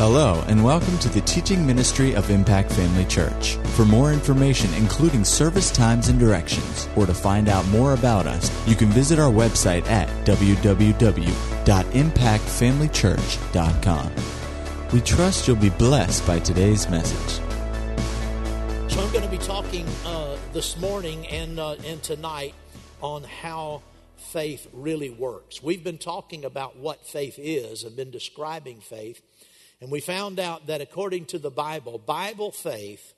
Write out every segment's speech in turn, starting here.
Hello, and welcome to the teaching ministry of Impact Family Church. For more information, including service times and directions, or to find out more about us, you can visit our website at www.impactfamilychurch.com. We trust you'll be blessed by today's message. So I'm going to be talking uh, this morning and uh, and tonight on how faith really works. We've been talking about what faith is and been describing faith. And we found out that according to the Bible, Bible faith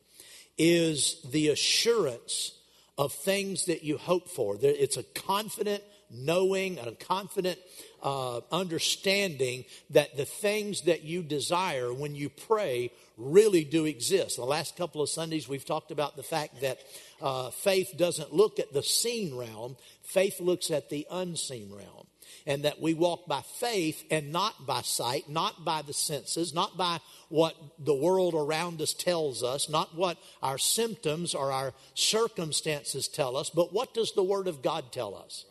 is the assurance of things that you hope for. It's a confident knowing and a confident uh, understanding that the things that you desire when you pray really do exist. The last couple of Sundays, we've talked about the fact that uh, faith doesn't look at the seen realm, faith looks at the unseen realm and that we walk by faith and not by sight, not by the senses, not by what the world around us tells us, not what our symptoms or our circumstances tell us, but what does the Word of God tell us?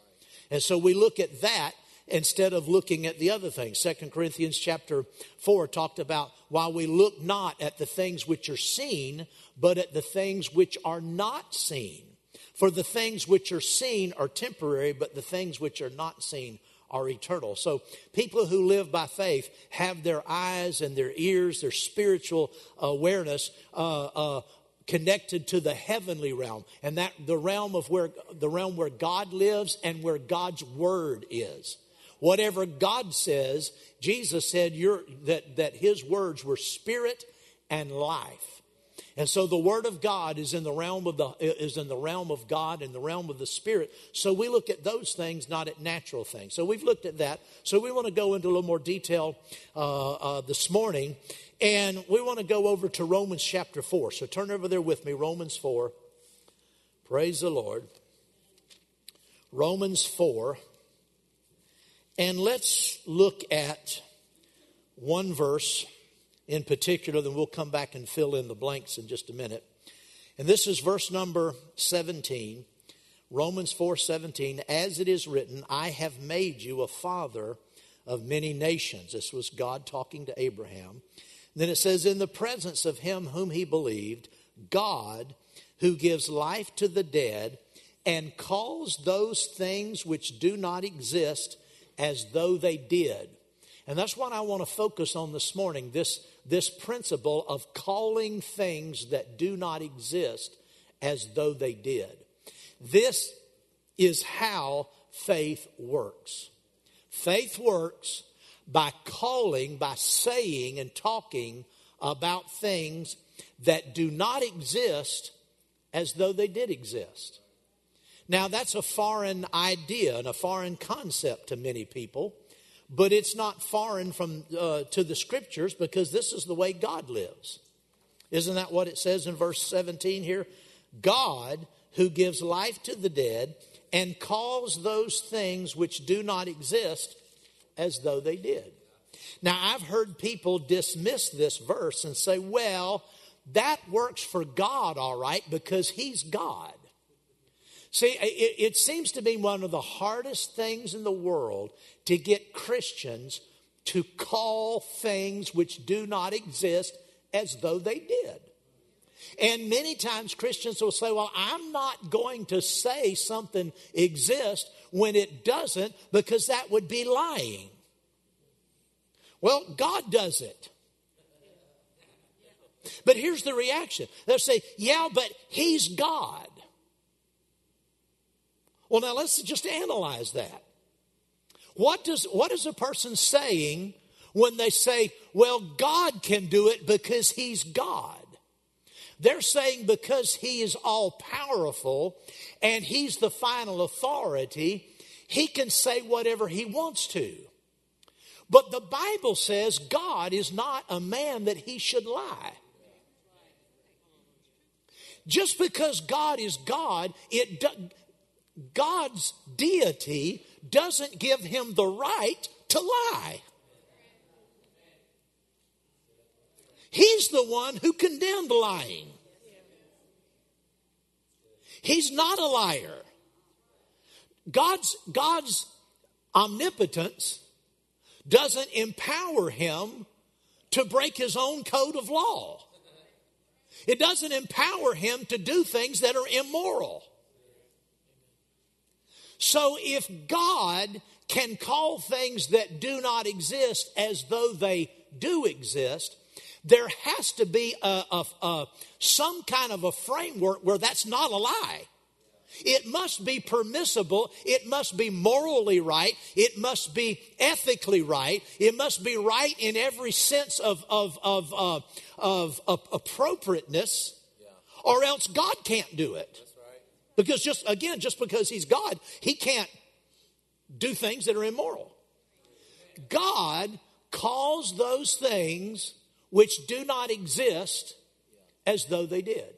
And so we look at that instead of looking at the other things. Second Corinthians chapter 4 talked about while we look not at the things which are seen, but at the things which are not seen. For the things which are seen are temporary, but the things which are not seen are eternal. So people who live by faith have their eyes and their ears, their spiritual awareness uh, uh, connected to the heavenly realm, and that the realm of where the realm where God lives and where God's word is. Whatever God says, Jesus said that, that his words were spirit and life. And so the word of God is in the realm of the is in the realm of God in the realm of the spirit. So we look at those things, not at natural things. So we've looked at that. So we want to go into a little more detail uh, uh, this morning, and we want to go over to Romans chapter four. So turn over there with me, Romans four. Praise the Lord. Romans four, and let's look at one verse in particular, then we'll come back and fill in the blanks in just a minute. And this is verse number 17, Romans 4 17. As it is written, I have made you a father of many nations. This was God talking to Abraham. then it says, In the presence of him whom he believed, God, who gives life to the dead and calls those things which do not exist as though they did. And that's what I want to focus on this morning this this principle of calling things that do not exist as though they did. This is how faith works. Faith works by calling, by saying and talking about things that do not exist as though they did exist. Now, that's a foreign idea and a foreign concept to many people but it's not foreign from uh, to the scriptures because this is the way God lives. Isn't that what it says in verse 17 here? God who gives life to the dead and calls those things which do not exist as though they did. Now, I've heard people dismiss this verse and say, well, that works for God, all right, because He's God. See, it, it, seems to be one of the hardest things in the world to get Christians to call things which do not exist as though they did. And many times Christians will say, Well, I'm not going to say something exists when it doesn't because that would be lying. Well, God does it. But here's the reaction they'll say, Yeah, but He's God. Well, now let's just analyze that. What does what is a person saying when they say, "Well, God can do it because he's God"? They're saying because he is all powerful and he's the final authority, he can say whatever he wants to. But the Bible says God is not a man that he should lie. Just because God is God, it God's deity doesn't give him the right to lie. He's the one who condemned lying. He's not a liar. God's, God's omnipotence doesn't empower him to break his own code of law. It doesn't empower him to do things that are immoral. So if God can call things that do not exist as though they do exist, there has to be a, a, a, some kind of a framework where that's not a lie. It must be permissible. It must be morally right. It must be ethically right. It must be right in every sense of, of, of, uh, of, of appropriateness, or else God can't do it. Because just, again, just because He's God, He can't do things that are immoral. God calls those things which do not exist as though they did.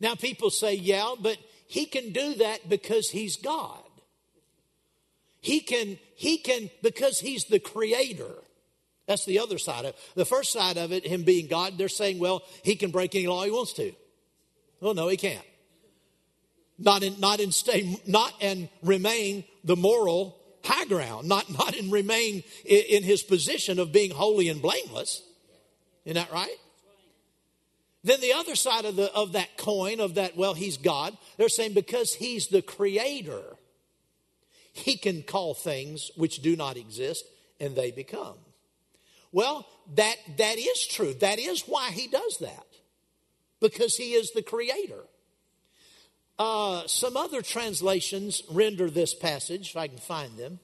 Now, people say, yeah, but he can do that because he's God. He can, he can, because he's the creator. That's the other side of it. The first side of it, him being God, they're saying, well, he can break any law he wants to. Well, no, he can't. Not in, not in stay, not and remain the moral high ground, not, not in remain in, in his position of being holy and blameless. Isn't that right? Then the other side of, the, of that coin, of that, well, he's God, they're saying because he's the creator, he can call things which do not exist and they become. Well, that, that is true. That is why he does that, because he is the creator. Uh, some other translations render this passage, if I can find them.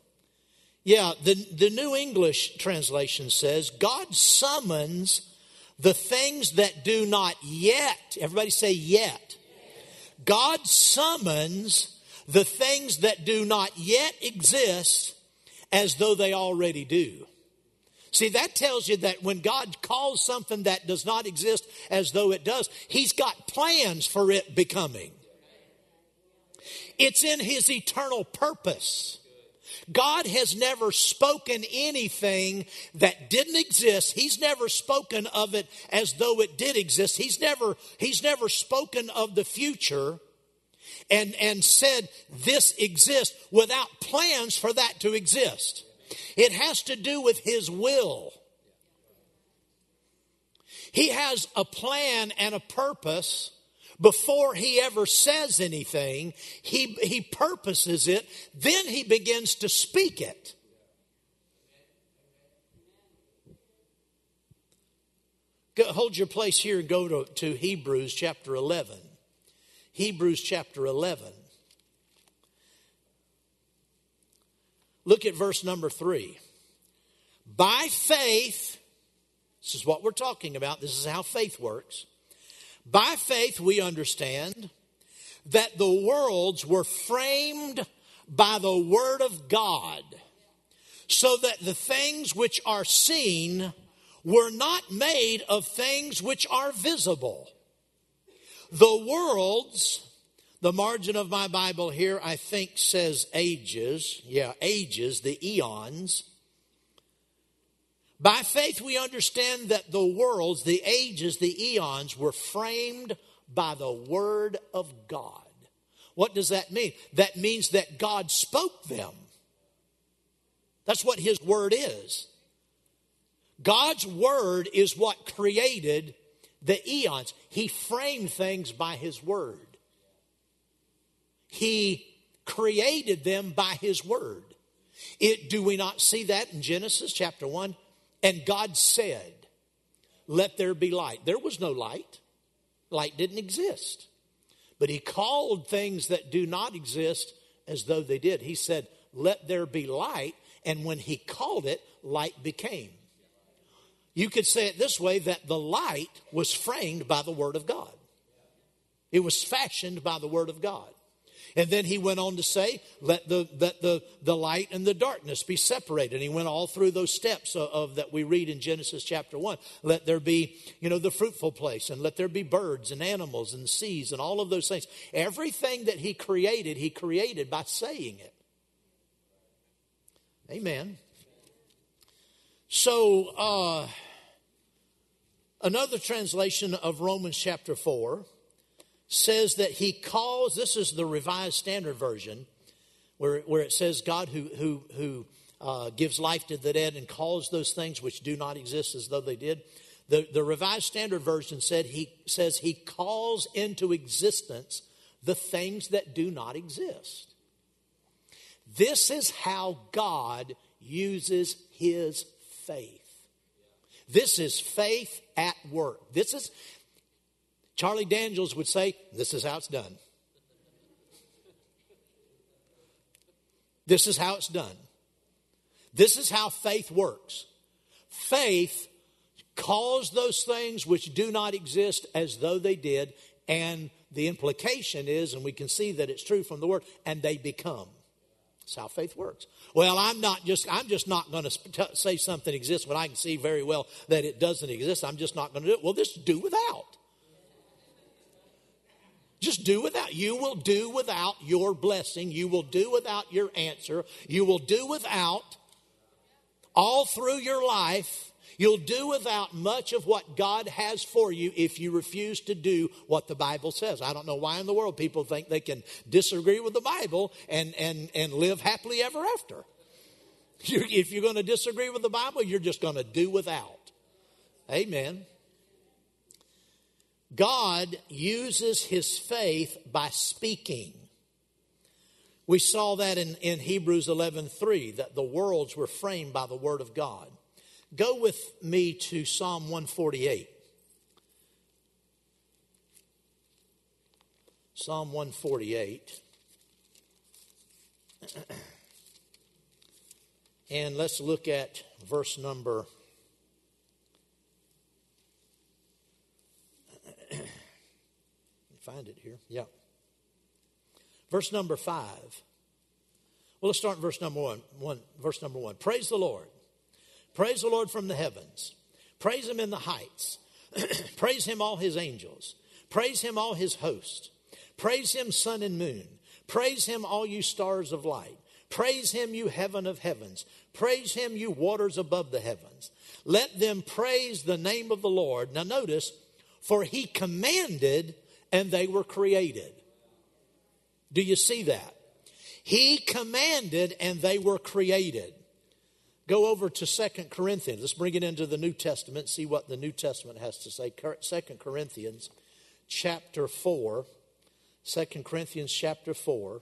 Yeah, the, the New English translation says, God summons the things that do not yet, everybody say yet. God summons the things that do not yet exist as though they already do. See, that tells you that when God calls something that does not exist as though it does, He's got plans for it becoming. It's in His eternal purpose. God has never spoken anything that didn't exist. He's never spoken of it as though it did exist. He's never, he's never spoken of the future and, and said this exists without plans for that to exist. It has to do with his will. He has a plan and a purpose before he ever says anything, he, he purposes it, then he begins to speak it. Go, hold your place here and go to, to Hebrews chapter 11. Hebrews chapter 11. Look at verse number 3. By faith, this is what we're talking about, this is how faith works. By faith, we understand that the worlds were framed by the Word of God, so that the things which are seen were not made of things which are visible. The worlds, the margin of my Bible here, I think says ages. Yeah, ages, the eons by faith, we understand that the worlds, the ages, the eons were framed by the Word of God. What does that mean? That means that God spoke them. That's what His Word is. God's Word is what created the eons. He framed things by His Word, He created them by His Word. It, do we not see that in Genesis chapter 1? And God said, Let there be light. There was no light, light didn't exist. But He called things that do not exist as though they did. He said, Let there be light. And when He called it, light became. You could say it this way that the light was framed by the Word of God. It was fashioned by the Word of God. And then he went on to say, let the, let the, the light and the darkness be separated. And he went all through those steps of, of, that we read in Genesis chapter 1. Let there be, you know, the fruitful place, and let there be birds and animals and seas and all of those things. Everything that he created, he created by saying it. Amen. So, uh, another translation of Romans chapter 4 says that he calls, this is the Revised Standard Version, where, where it says God who, who, who uh, gives life to the dead and calls those things which do not exist as though they did. The, the Revised Standard Version said he says he calls into existence the things that do not exist. This is how God uses his faith. This is faith at work. This is, Charlie Daniels would say, this is how it's done. This is how it's done. This is how faith works. Faith calls those things which do not exist as though they did, and the implication is, and we can see that it's true from the word, and they become. That's how faith works. Well, I'm not just, I'm just not going to say something exists when I can see very well that it doesn't exist. I'm just not going to do it. Well, just do without. Just do without. You will do without your blessing. You will do without your answer. You will do without all through your life. You'll do without much of what God has for you if you refuse to do what the Bible says. I don't know why in the world people think they can disagree with the Bible and, and, and live happily ever after. You're, if you're going to disagree with the Bible, you're just going to do without. Amen. God uses his faith by speaking. We saw that in, in Hebrews 11:3 that the worlds were framed by the word of God. Go with me to Psalm 148. Psalm 148. and let's look at verse number find it here. Yeah. Verse number five. Well, let's start in verse number one. one. Verse number one. Praise the Lord. Praise the Lord from the heavens. Praise him in the heights. Praise him, all his angels. Praise him, all his hosts. Praise him, sun and moon. Praise him, all you stars of light. Praise him, you heaven of heavens. Praise him, you waters above the heavens. Let them praise the name of the Lord. Now, notice, for he commanded and they were created. Do you see that? He commanded and they were created. Go over to Second Corinthians. Let's bring it into the New Testament, see what the New Testament has to say. Second Corinthians chapter 4. 2 Corinthians chapter 4,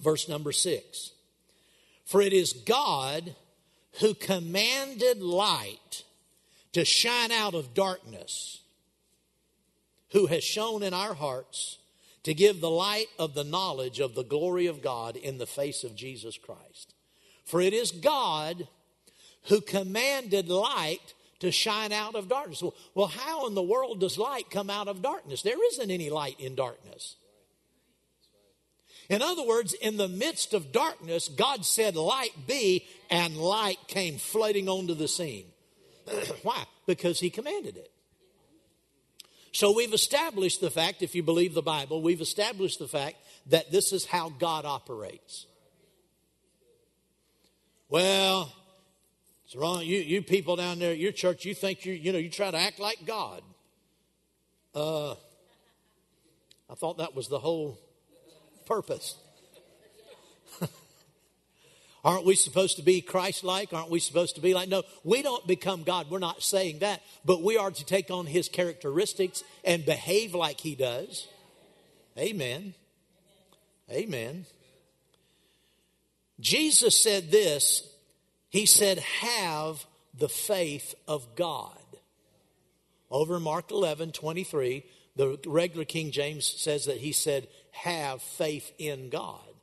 verse number 6. For it is God who commanded light to shine out of darkness, who has shone in our hearts to give the light of the knowledge of the glory of God in the face of Jesus Christ. For it is God who commanded light to shine out of darkness. Well, well, how in the world does light come out of darkness? There isn't any light in darkness. In other words, in the midst of darkness, God said, Light be, and light came flooding onto the scene. Why? Because he commanded it. So we've established the fact, if you believe the Bible, we've established the fact that this is how God operates. Well, it's wrong. You, you people down there at your church, you think you, you know, you try to act like God. Uh, I thought that was the whole purpose. Aren't we supposed to be Christ like? Aren't we supposed to be like? No, we don't become God. We're not saying that. But we are to take on his characteristics and behave like he does. Amen. Amen. Jesus said this He said, Have the faith of God. Over Mark 11, 23, the regular King James says that he said, Have faith in God.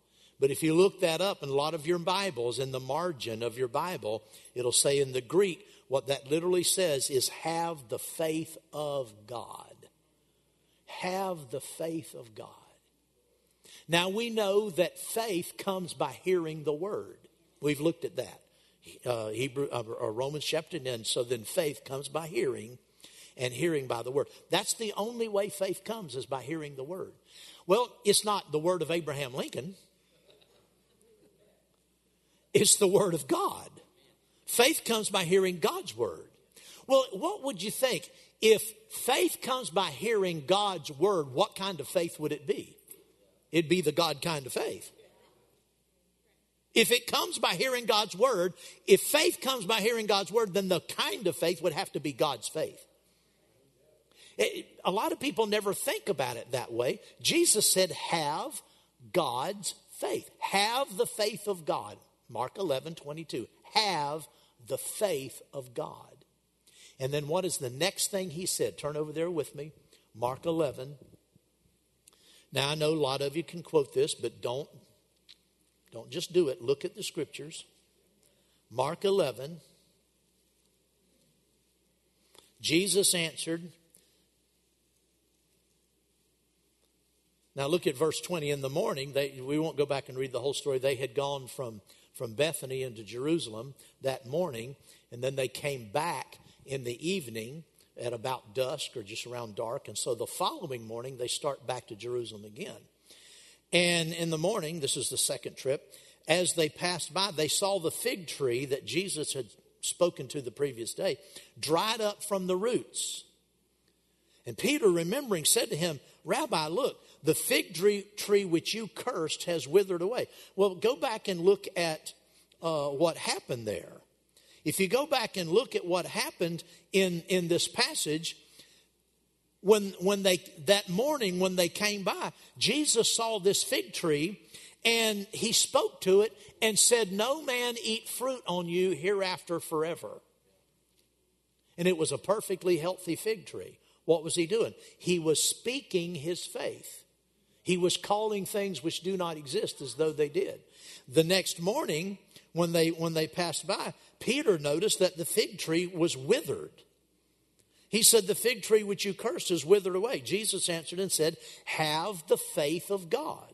But if you look that up in a lot of your Bibles, in the margin of your Bible, it'll say in the Greek, what that literally says is have the faith of God. Have the faith of God. Now we know that faith comes by hearing the word. We've looked at that. Uh, Hebrew uh, or Romans chapter 9. So then faith comes by hearing and hearing by the word. That's the only way faith comes is by hearing the word. Well, it's not the word of Abraham Lincoln. It's the Word of God. Faith comes by hearing God's Word. Well, what would you think? If faith comes by hearing God's Word, what kind of faith would it be? It'd be the God kind of faith. If it comes by hearing God's word, if faith comes by hearing God's word, then the kind of faith would have to be God's faith. It, a lot of people never think about it that way. Jesus said, Have God's faith. Have the faith of God. Mark 11, 22. Have the faith of God. And then what is the next thing he said? Turn over there with me. Mark 11. Now I know a lot of you can quote this, but don't don't just do it. Look at the scriptures. Mark 11. Jesus answered. Now look at verse 20. In the morning, they, we won't go back and read the whole story. They had gone from, from Bethany into Jerusalem that morning, and then they came back in the evening at about dusk or just around dark. And so the following morning, they start back to Jerusalem again. And in the morning, this is the second trip, as they passed by, they saw the fig tree that Jesus had spoken to the previous day dried up from the roots. And Peter, remembering, said to him, Rabbi, look, the fig tree, which you cursed has withered away. Well, go back and look at uh, what happened there. If you go back and look at what happened in, in this passage, when, when they, that morning when they came by, Jesus saw this fig tree and he spoke to it and said, No man eat fruit on you hereafter forever. And it was a perfectly healthy fig tree. What was he doing? He was speaking his faith. He was calling things which do not exist as though they did. The next morning, when they, when they passed by, Peter noticed that the fig tree was withered. He said, The fig tree which you cursed is withered away. Jesus answered and said, Have the faith of God.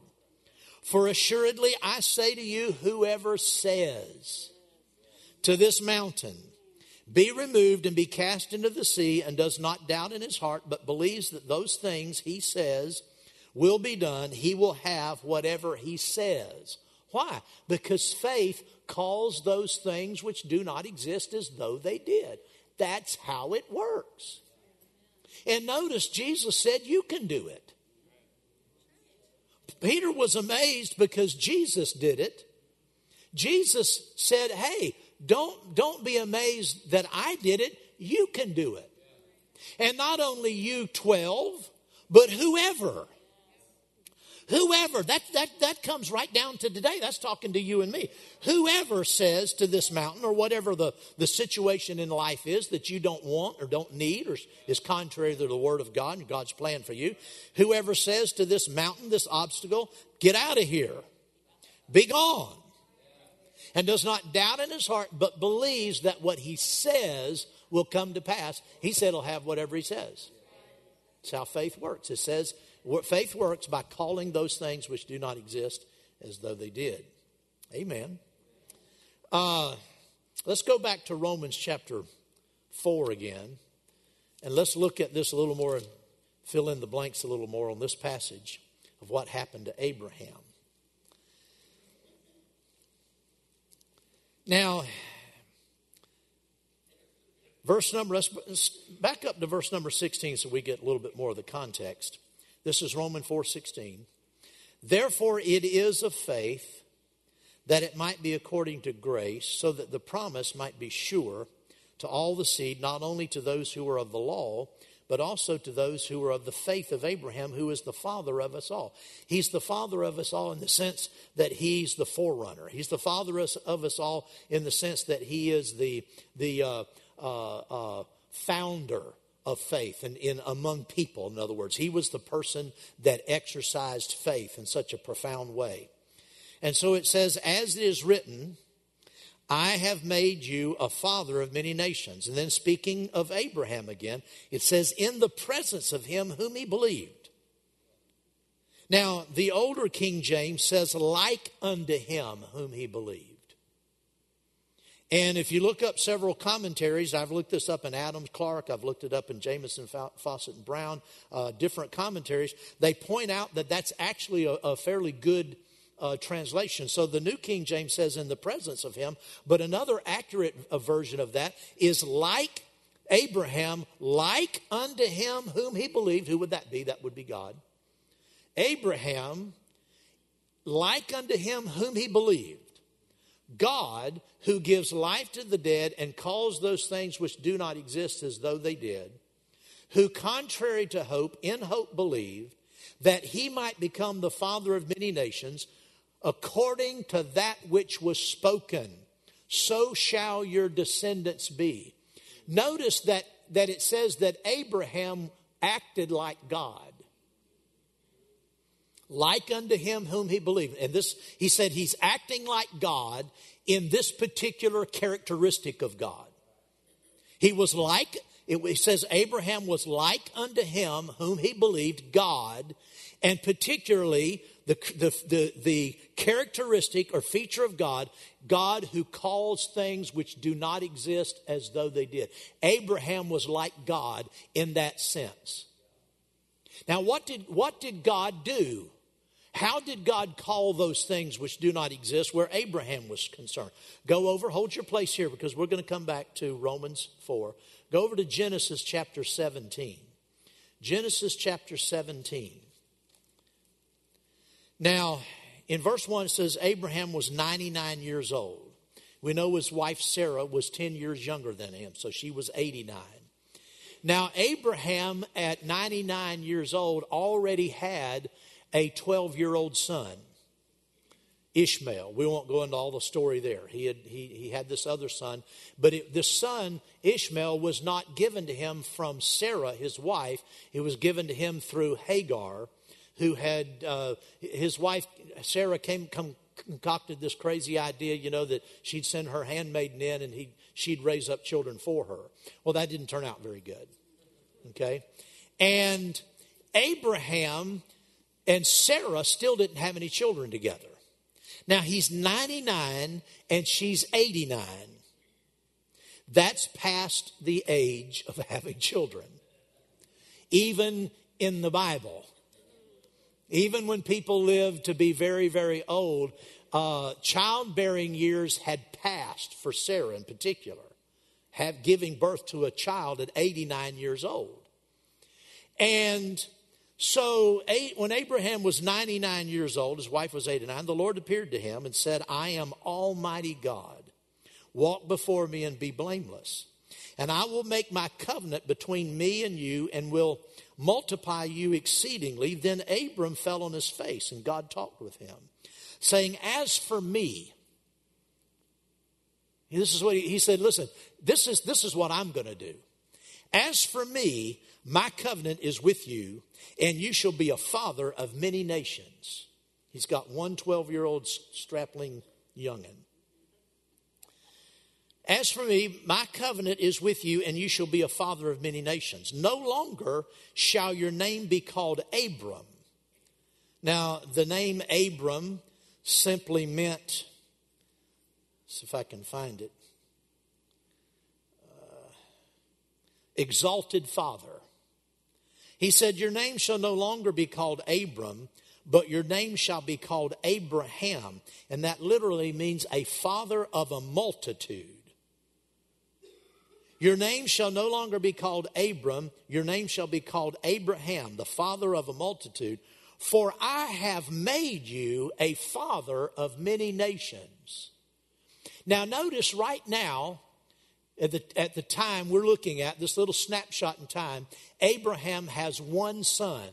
For assuredly I say to you, whoever says to this mountain, Be removed and be cast into the sea, and does not doubt in his heart, but believes that those things he says will be done, he will have whatever he says. Why? Because faith calls those things which do not exist as though they did. That's how it works. And notice Jesus said, You can do it. Peter was amazed because Jesus did it. Jesus said, Hey, don't, don't be amazed that I did it. You can do it. And not only you 12, but whoever. Whoever, that, that, that comes right down to today. That's talking to you and me. Whoever says to this mountain or whatever the, the situation in life is that you don't want or don't need or is contrary to the word of God and God's plan for you, whoever says to this mountain, this obstacle, get out of here, be gone, and does not doubt in his heart, but believes that what he says will come to pass, he said he'll have whatever he says. It's how faith works. It says Faith works by calling those things which do not exist as though they did. Amen. Uh, let's go back to Romans chapter 4 again, and let's look at this a little more and fill in the blanks a little more on this passage of what happened to Abraham. Now, verse number, let's back up to verse number 16 so we get a little bit more of the context. This is Romans 4:16. Therefore it is of faith that it might be according to grace, so that the promise might be sure to all the seed, not only to those who are of the law, but also to those who are of the faith of Abraham, who is the father of us all. He's the father of us all in the sense that he's the forerunner. He's the father of us all in the sense that he is the, the uh, uh, uh, founder of faith and in among people in other words. He was the person that exercised faith in such a profound way. And so it says as it is written i have made you a father of many nations. And then speaking of abraham again it says in the presence of him whom he believed. Now the older king james says like unto him whom he believed and if you look up several commentaries, I've looked this up in Adams Clarke, I've looked it up in Jamieson Fausset, and Brown, uh, different commentaries, they point out that that's actually a, a fairly good uh, translation. So the New King James says, in the presence of him, but another accurate uh, version of that is like Abraham, like unto him whom he believed. Who would that be? That would be God. Abraham, like unto him whom he believed God, who gives life to the dead and calls those things which do not exist as though they did, who, contrary to hope, in hope believed, that he might become the father of many nations, according to that which was spoken, so shall your descendants be. Notice that, that it says that Abraham acted like God. Like unto him whom he believed. And this, he said he's acting like God in this particular characteristic of God. He was like, it says Abraham was like unto him whom he believed, God, and particularly the, the, the, the, characteristic or feature of God, God who calls things which do not exist as though they did. Abraham was like God in that sense. Now, what did, what did God do? How did God call those things which do not exist where Abraham was concerned? Go over, hold your place here because we're going to come back to Romans 4. Go over to Genesis chapter 17. Genesis chapter 17. Now, in verse 1, it says Abraham was 99 years old. We know his wife Sarah was 10 years younger than him, so she was 89. Now, Abraham at 99 years old already had a 12 year old son, Ishmael. We won't go into all the story there. He had, he, he had this other son, but it, this son, Ishmael, was not given to him from Sarah, his wife. It was given to him through Hagar who had uh, his wife Sarah came come, concocted this crazy idea, you know, that she'd send her handmaiden in and he she'd raise up children for her. Well, that didn't turn out very good. Okay, and Abraham and Sarah still didn't have any children together. Now he's 99 and she's 89. That's past the age of having children. Even in the Bible. Even when people lived to be very, very old, uh, childbearing years had passed for Sarah in particular, have giving birth to a child at 89 years old. And so when Abraham was 99 years old, his wife was 89, the Lord appeared to him and said, I am Almighty God. Walk before me and be blameless. And I will make my covenant between me and you and will multiply you exceedingly. Then Abram fell on his face, and God talked with him, saying, As for me, this is what he, he said, listen, this is, this is what I'm going to do. As for me, my covenant is with you, and you shall be a father of many nations. He's got one 12 year old strapling youngin'. As for me, my covenant is with you, and you shall be a father of many nations. No longer shall your name be called Abram. Now, the name Abram simply meant, if I can find it, exalted father. He said, Your name shall no longer be called Abram, but your name shall be called Abraham. And that literally means a father of a multitude. Your name shall no longer be called Abram, your name shall be called Abraham, the father of a multitude. For I have made you a father of many nations. Now, notice right now, at the, at the time we're looking at, this little snapshot in time, Abraham has one son.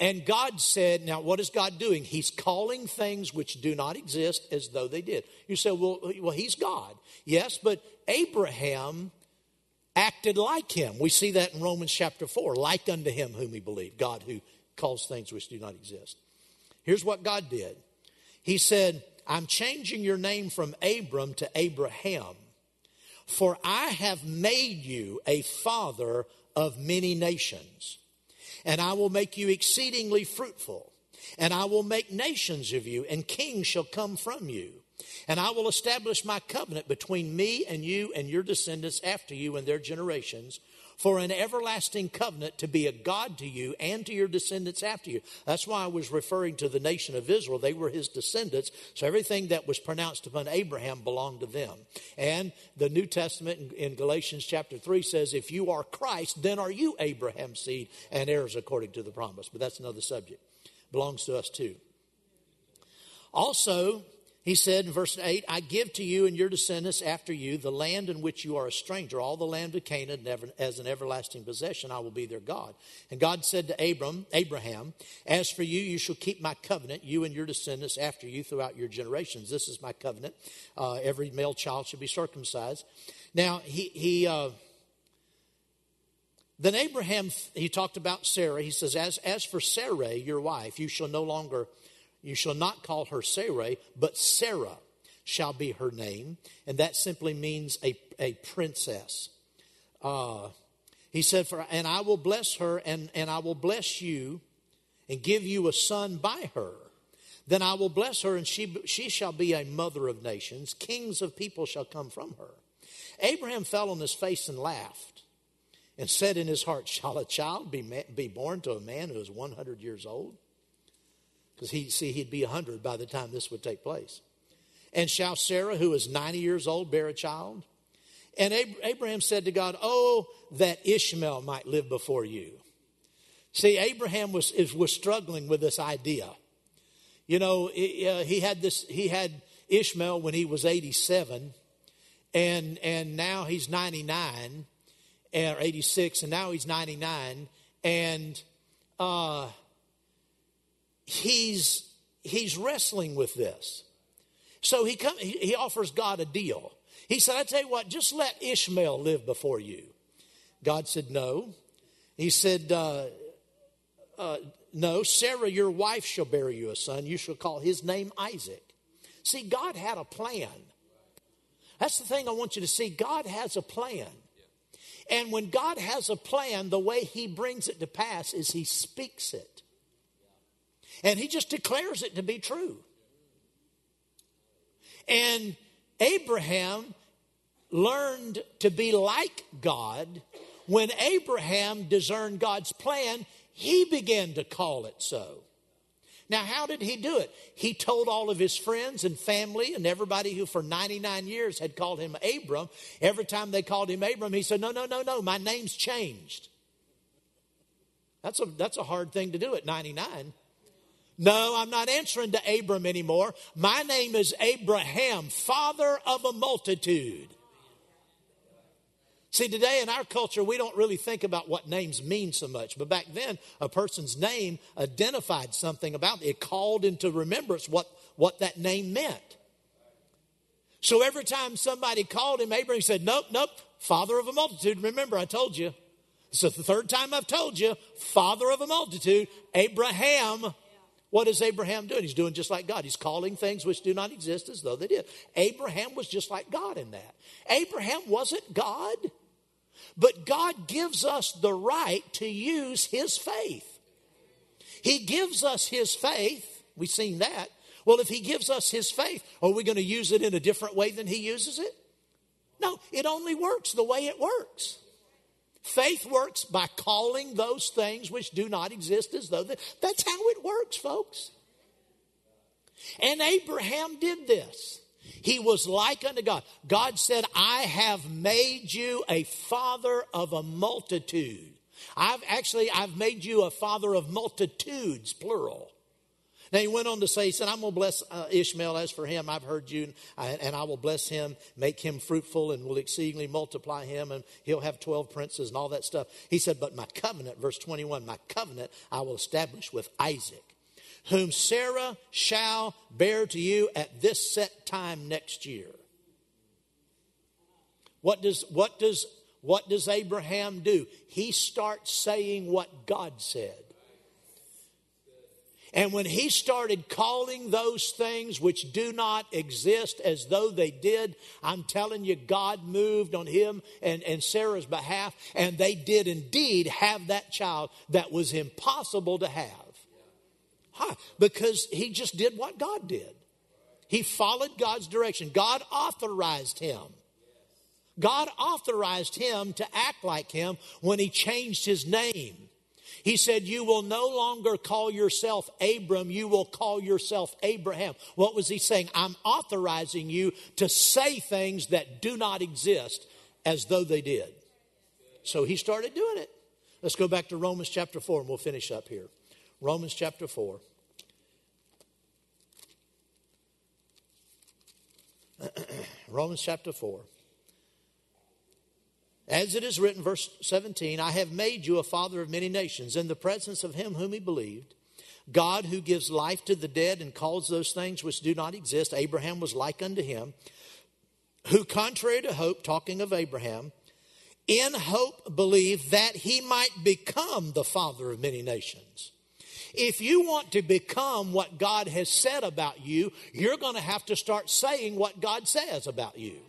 And God said, now what is God doing? He's calling things which do not exist as though they did. You say, well, well, he's God. Yes, but Abraham acted like him. We see that in Romans chapter 4, like unto him whom he believed, God who calls things which do not exist. Here's what God did. He said, I'm changing your name from Abram to Abraham, for I have made you a father of many nations and I will make you exceedingly fruitful, and I will make nations of you, and kings shall come from you. And I will establish my covenant between me and you and your descendants after you and their generations for an everlasting covenant to be a God to you and to your descendants after you. That's why I was referring to the nation of Israel. They were his descendants. So everything that was pronounced upon Abraham belonged to them. And the New Testament in, Galatians chapter 3 says, if you are Christ, then are you Abraham's seed and heirs according to the promise. But that's another subject. Belongs to us too. Also, he said in verse 8, I give to you and your descendants after you the land in which you are a stranger, all the land of Canaan as an everlasting possession. I will be their God. And God said to Abram, Abraham, As for you, you shall keep my covenant, you and your descendants after you throughout your generations. This is my covenant. Uh, every male child should be circumcised. Now, he, he uh, then Abraham, he talked about Sarah. He says, as, as for Sarah, your wife, you shall no longer you shall not call her Sarai, but Sarah shall be her name. And that simply means a, a princess. Uh, he said, For and I will bless her, and, and I will bless you, and give you a son by her. Then I will bless her, and she, she shall be a mother of nations. Kings of people shall come from her. Abraham fell on his face and laughed, and said in his heart, Shall a child be, be born to a man who is 100 years old? Because he see he'd be 100 by the time this would take place. And shall Sarah, who is 90 years old, bear a child? And Abraham said to God, Oh, that Ishmael might live before you. See, Abraham was, was struggling with this idea. You know, he had this, he had Ishmael when he was 87, and, and now he's 99, or 86, and now he's 99, and uh, he's, he's wrestling with this. So he, come, he, offers God a deal. He said, I tell you what, just let Ishmael live before you. God said, No. He said, uh, uh, No, Sarah, your wife, shall bear you a son. You shall call his name Isaac. See, God had a plan. That's the thing I want you to see. God has a plan. And when God has a plan, the way he brings it to pass is he speaks it. And he just declares it to be true. And Abraham learned to be like God. When Abraham discerned God's plan, he began to call it so. Now, how did he do it? He told all of his friends and family and everybody who for 99 years had called him Abram. Every time they called him Abram, he said, No, no, no, no, my name's changed. That's a, that's a hard thing to do at 99. No, I'm not answering to Abram anymore. My name is Abraham, father of a multitude. See, today in our culture, we don't really think about what names mean so much. But back then, a person's name identified something about it. It called into remembrance what, what that name meant. So every time somebody called him Abraham, said, Nope, nope, father of a multitude. Remember, I told you. So the third time I've told you, father of a multitude, Abraham what is Abraham doing? He's doing just like God. He's calling things which do not exist as though they did. Abraham was just like God in that. Abraham wasn't God, but God gives us the right to use his faith. He gives us his faith. We've seen that. Well, if he gives us his faith, are we going to use it in a different way than he uses it? No, it only works the way it works. Faith works by calling those things which do not exist as though they, that's how it works, folks. And Abraham did this. He was like unto God. God said, I have made you a father of a multitude. I've actually, I've made you a father of multitudes, plural. Now he went on to say, he said, I'm going to bless uh, Ishmael. As for him, I've heard you, and, and I will bless him, make him fruitful, and will exceedingly multiply him, and he'll have 12 princes and all that stuff. He said, But my covenant, verse 21, my covenant I will establish with Isaac, whom Sarah shall bear to you at this set time next year. What does, what does, what does Abraham do? He starts saying what God said. And when he started calling those things which do not exist as though they did, I'm telling you, God moved on him and, and Sarah's behalf, and they did indeed have that child that was impossible to have. Huh? Because he just did what God did. He followed God's direction. God authorized him. God authorized him to act like him when he changed his name. He said, You will no longer call yourself Abram, you will call yourself Abraham. What was he saying? I'm authorizing you to say things that do not exist as though they did. So he started doing it. Let's go back to Romans chapter 4 and we'll finish up here. Romans chapter 4. Romans chapter 4. As it is written, verse 17, I have made you a father of many nations in the presence of him whom he believed. God who gives life to the dead and calls those things which do not exist. Abraham was like unto him, who, contrary to hope, talking of Abraham, in hope believed that he might become the father of many nations. If you want to become what God has said about you, you're going to have to start saying what God says about you.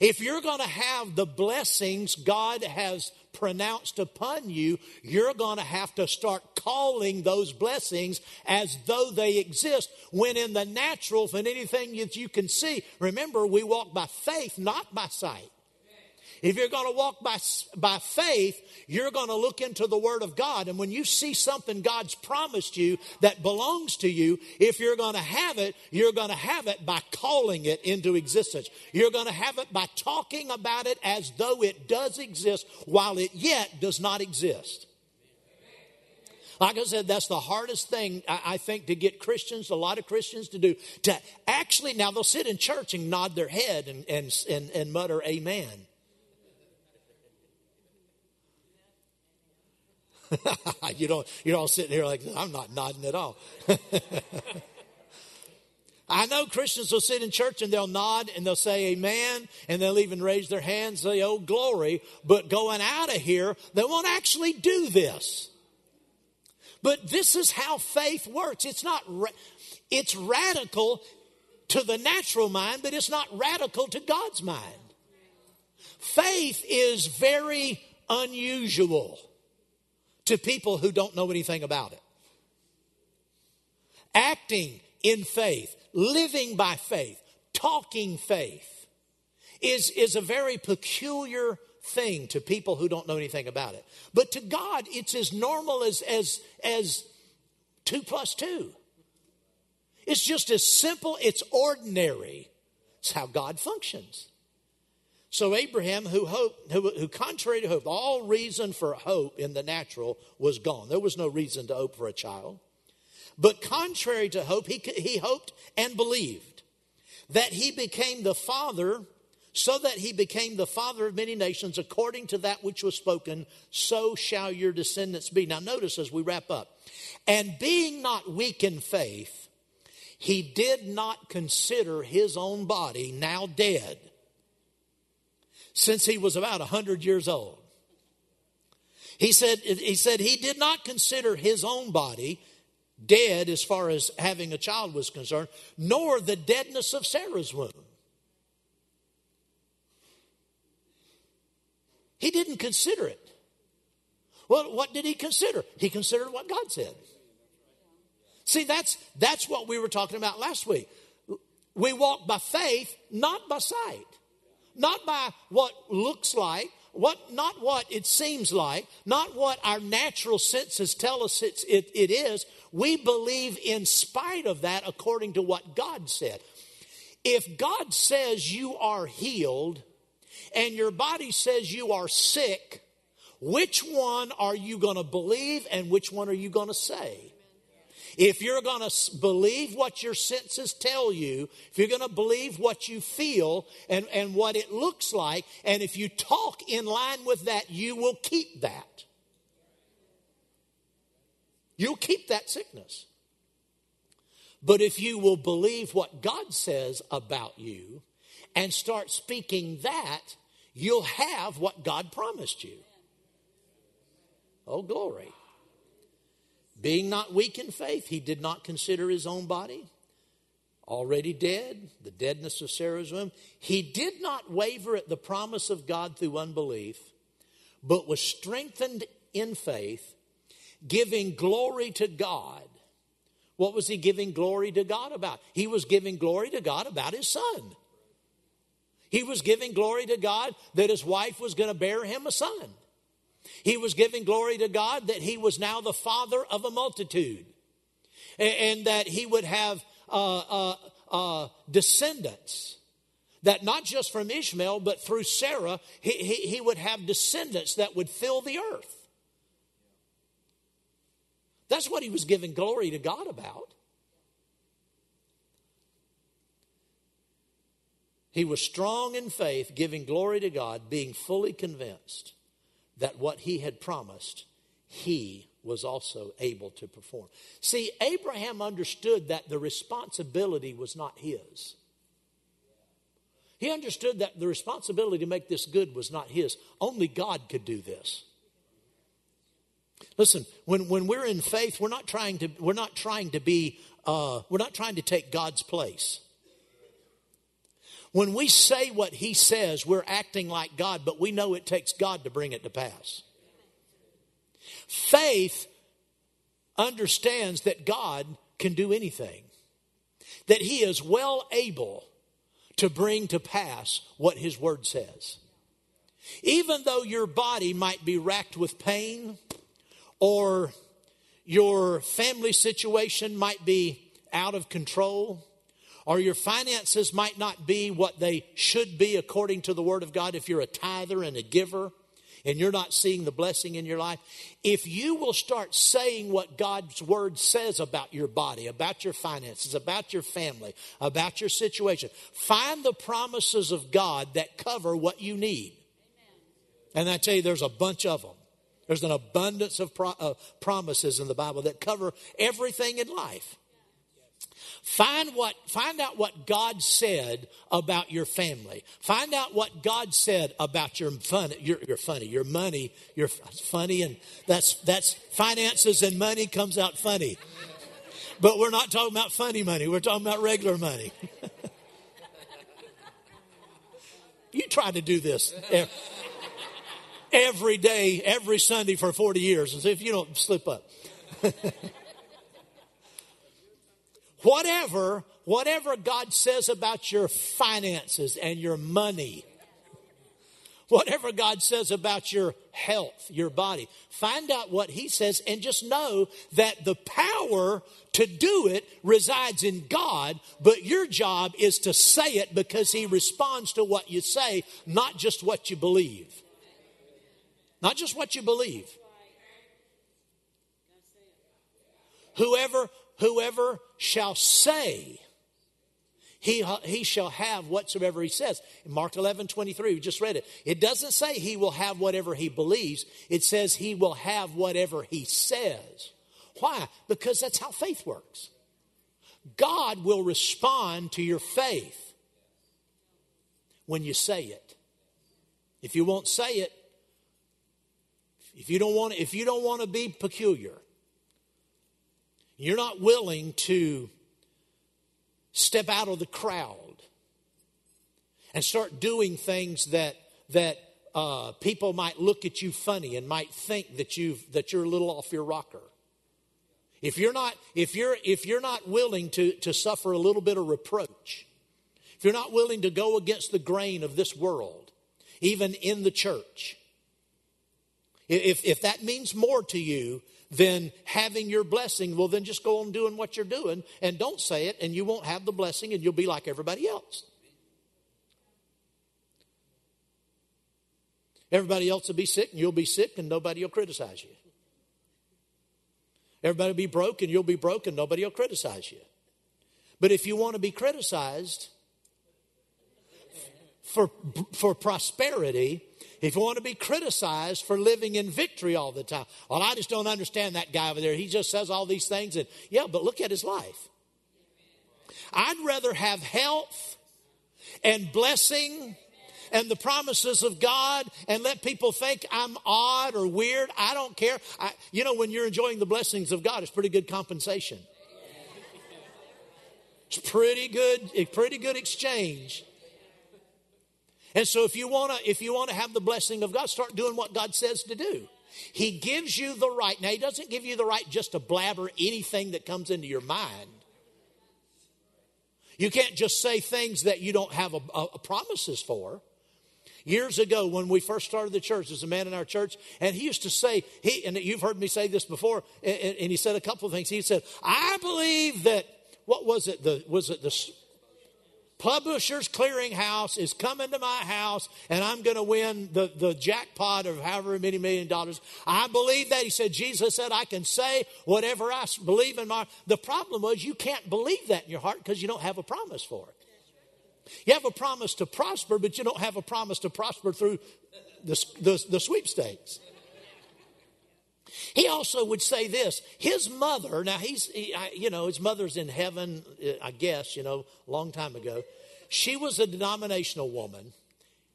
If you're going to have the blessings God has pronounced upon you, you're going to have to start calling those blessings as though they exist. When in the natural, from anything that you can see, remember, we walk by faith, not by sight. If you're going to walk by, by faith, you're going to look into the Word of God. And when you see something God's promised you that belongs to you, if you're going to have it, you're going to have it by calling it into existence. You're going to have it by talking about it as though it does exist while it yet does not exist. Like I said, that's the hardest thing I think to get Christians, a lot of Christians to do. To actually, now they'll sit in church and nod their head and, and, and, and mutter amen. you don't you're all sitting here like I'm not nodding at all. I know Christians will sit in church and they'll nod and they'll say amen and they'll even raise their hands say oh glory, but going out of here they won't actually do this. But this is how faith works. It's not it's radical to the natural mind, but it's not radical to God's mind. Faith is very unusual to people who don't know anything about it. Acting in faith, living by faith, talking faith is, is a very peculiar thing to people who don't know anything about it. But to God, it's as normal as, as, as two plus two. It's just as simple, it's ordinary. It's how God functions. So Abraham, who hoped, who, who contrary to hope, all reason for hope in the natural was gone. There was no reason to hope for a child. But contrary to hope, he, he hoped and believed that he became the father, so that he became the father of many nations, according to that which was spoken, so shall your descendants be. Now, notice as we wrap up, and being not weak in faith, he did not consider his own body now dead since he was about 100 years old. He said, he said he did not consider his own body dead as far as having a child was concerned, nor the deadness of Sarah's womb. He didn't consider it. Well, what did he consider? He considered what God said. See, that's, that's what we were talking about last week. We walk by faith, not by sight not by what looks like, what not what it seems like, not what our natural senses tell us it, it is. We believe in spite of that according to what God said. If God says you are healed and your body says you are sick, which one are you going to believe and which one are you going to say? If you're going to believe what your senses tell you, if you're going to believe what you feel and, and what it looks like, and if you talk in line with that, you will keep that. You'll keep that sickness. But if you will believe what God says about you and start speaking that, you'll have what God promised you. Oh, glory. Being not weak in faith, he did not consider his own body already dead, the deadness of Sarah's womb. He did not waver at the promise of God through unbelief, but was strengthened in faith, giving glory to God. What was he giving glory to God about? He was giving glory to God about his son. He was giving glory to God that his wife was going to bear him a son. He was giving glory to God that he was now the father of a multitude and, that he would have uh, uh, uh, descendants. That not just from Ishmael, but through Sarah, he, he, he would have descendants that would fill the earth. That's what he was giving glory to God about. He was strong in faith, giving glory to God, being fully convinced that what he had promised, he was also able to perform. See, Abraham understood that the responsibility was not his. He understood that the responsibility to make this good was not his. Only God could do this. Listen, when, when we're in faith, we're not trying to, we're not trying to be, uh, we're not trying to take God's place. When we say what he says, we're acting like God, but we know it takes God to bring it to pass. Faith understands that God can do anything, that he is well able to bring to pass what his word says. Even though your body might be racked with pain, or your family situation might be out of control, or your finances might not be what they should be according to the Word of God if you're a tither and a giver and you're not seeing the blessing in your life, if you will start saying what God's Word says about your body, about your finances, about your family, about your situation, find the promises of God that cover what you need. And I tell you, there's a bunch of them. There's an abundance of pro- uh, promises in the Bible that cover everything in life. Find what, find out what God said about your family. Find out what God said about your fun, your, your funny, your money, your funny, and that's, that's finances and money comes out funny. But we're not talking about funny money. We're talking about regular money. you try to do this every day, every Sunday for 40 years and see if you don't slip up. whatever, whatever God says about your finances and your money, whatever God says about your health, your body, find out what He says and just know that the power to do it resides in God, but your job is to say it because He responds to what you say, not just what you believe. Not just what you believe. Whoever, whoever shall say, he, he shall have whatsoever he says. In Mark 11, 23, we just read it. It doesn't say he will have whatever he believes. It says he will have whatever he says. Why? Because that's how faith works. God will respond to your faith when you say it. If you won't say it, if you don't want, if you don't want to be peculiar, you're not willing to step out of the crowd and start doing things that that uh, people might look at you funny and might think that you that you're a little off your rocker. If you're not if you're if you're not willing to to suffer a little bit of reproach, if you're not willing to go against the grain of this world, even in the church, if, if that means more to you than having your blessing, well, then just go on doing what you're doing and don't say it, and you won't have the blessing and you'll be like everybody else. Everybody else will be sick and you'll be sick and nobody will criticize you. Everybody will be broke and you'll be broke and nobody will criticize you. But if you want to be criticized for, for prosperity, if you want to be criticized for living in victory all the time, well, I just don't understand that guy over there. He just says all these things, and yeah, but look at his life. I'd rather have health and blessing and the promises of God and let people think I'm odd or weird. I don't care. I, you know, when you're enjoying the blessings of God, it's pretty good compensation. It's pretty good, pretty good exchange and so if you want to if you want to have the blessing of God, start doing what God says to do. He gives you the right. Now he doesn't give you the right just to blabber anything that comes into your mind. You can't just say things that you don't have a, a, a promises for. Years ago, when we first started the church, there's a man in our church, and he used to say, he, and you've heard me say this before, and, and he said a couple of things. He said, I believe that, what was it, the, was it the Publishers Clearinghouse is coming to my house and I'm going to win the, the jackpot of however many million dollars. I believe that. He said, Jesus said, I can say whatever I believe in my. The problem was you can't believe that in your heart because you don't have a promise for it. You have a promise to prosper, but you don't have a promise to prosper through the, the, the sweepstakes. He also would say this his mother, now he's, he, you know, his mother's in heaven, uh, I guess, you know, a long time ago. She was a denominational woman.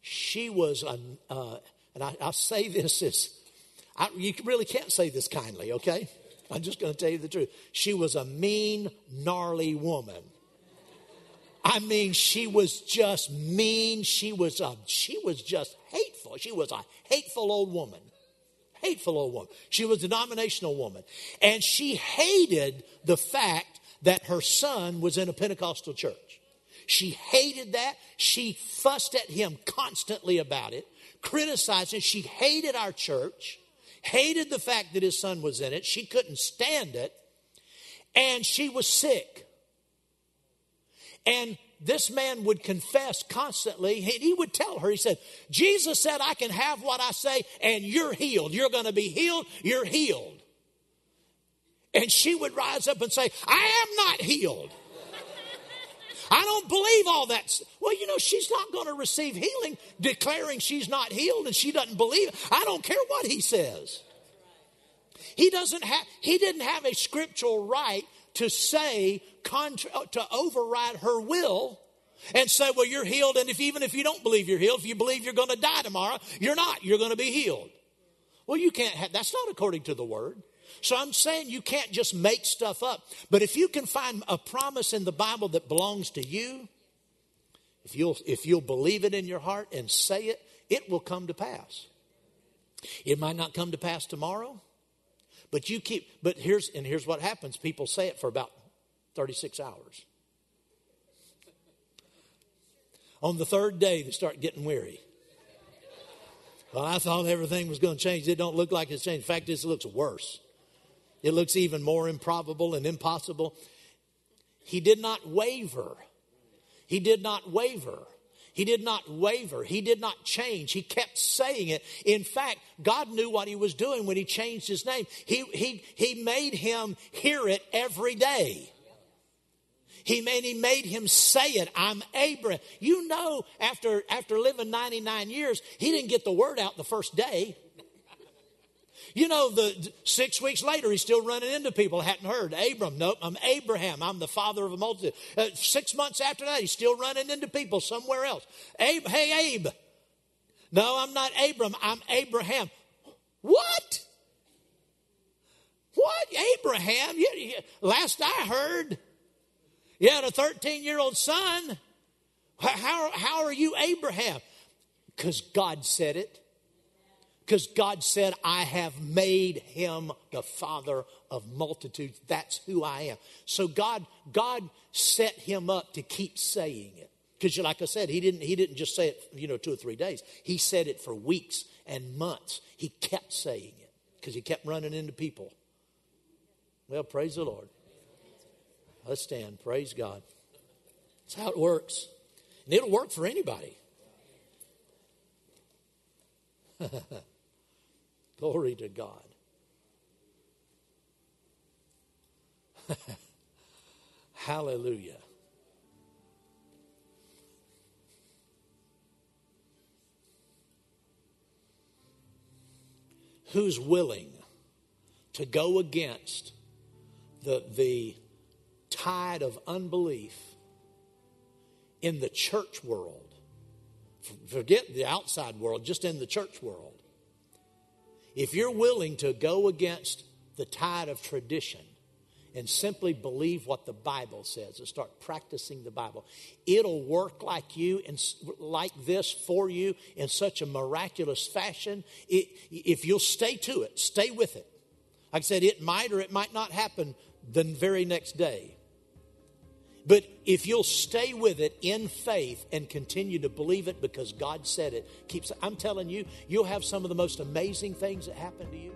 She was, a, uh, and I, I, say this as, I, you really can't say this kindly, okay? I'm just going to tell you the truth. She was a mean, gnarly woman. I mean, she was just mean. She was a, she was just hateful. She was a hateful old woman. Hateful old woman. She was a denominational woman. And she hated the fact that her son was in a Pentecostal church. She hated that. She fussed at him constantly about it, criticized him. She hated our church, hated the fact that his son was in it. She couldn't stand it. And she was sick. And this man would confess constantly. He would tell her, he said, Jesus said, I can have what I say, and you're healed. You're going to be healed. You're healed. And she would rise up and say, I am not healed. I don't believe all that. Well, you know, she's not going to receive healing declaring she's not healed and she doesn't believe. I don't care what he says. He doesn't have, he didn't have a scriptural right to say, contra- uh, to override her will and say, well, you're healed. And if even if you don't believe you're healed, if you believe you're going to die tomorrow, you're not. You're going to be healed. Well, you can't have, that's not according to the word. So I'm saying you can't just make stuff up. But if you can find a promise in the Bible that belongs to you, if you'll, if you'll believe it in your heart and say it, it will come to pass. It might not come to pass tomorrow, but you keep, but here's, and here's what happens people say it for about 36 hours. On the third day, they start getting weary. Well, I thought everything was going to change. It don't look like it's changed. In fact, this looks worse. It looks even more improbable and impossible. He did not waver. He did not waver. He did not waver. He did not change. He kept saying it. In fact, God knew what he was doing when he changed his name. He, he, he made him hear it every day. He made, he made him say it. I'm Abraham. You know, after, after living 99 years, he didn't get the word out the first day. You know, the six weeks later, he's still running into people hadn't heard. Abram, nope, I'm Abraham. I'm the father of a multitude. Uh, six months after that, he's still running into people somewhere else. Abe, hey, Abe. No, I'm not Abram. I'm Abraham. What? What? Abraham? You, you, last I heard, you had a 13 year old son. How, how are you Abraham? Because God said it. Because God said, I have made him the father of multitudes. That's who I am. So God, God set him up to keep saying it. Because like I said, he didn't, he didn't just say it, you know, two or three days. He said it for weeks and months. He kept saying it because he kept running into people. Well, praise the Lord. Let's stand. Praise God. That's how it works. And it'll work for anybody. Glory to God. Hallelujah. Who's willing to go against the, the tide of unbelief in the church world? Forget the outside world, just in the church world if you're willing to go against the tide of tradition and simply believe what the Bible says and start practicing the Bible, it'll work like you and like this for you in such a miraculous fashion. It, if you'll stay to it, stay with it. Like I said, it might or it might not happen the very next day. But if you'll stay with it in faith and continue to believe it because God said it, keeps I'm telling you, you'll have some of the most amazing things that happen to you.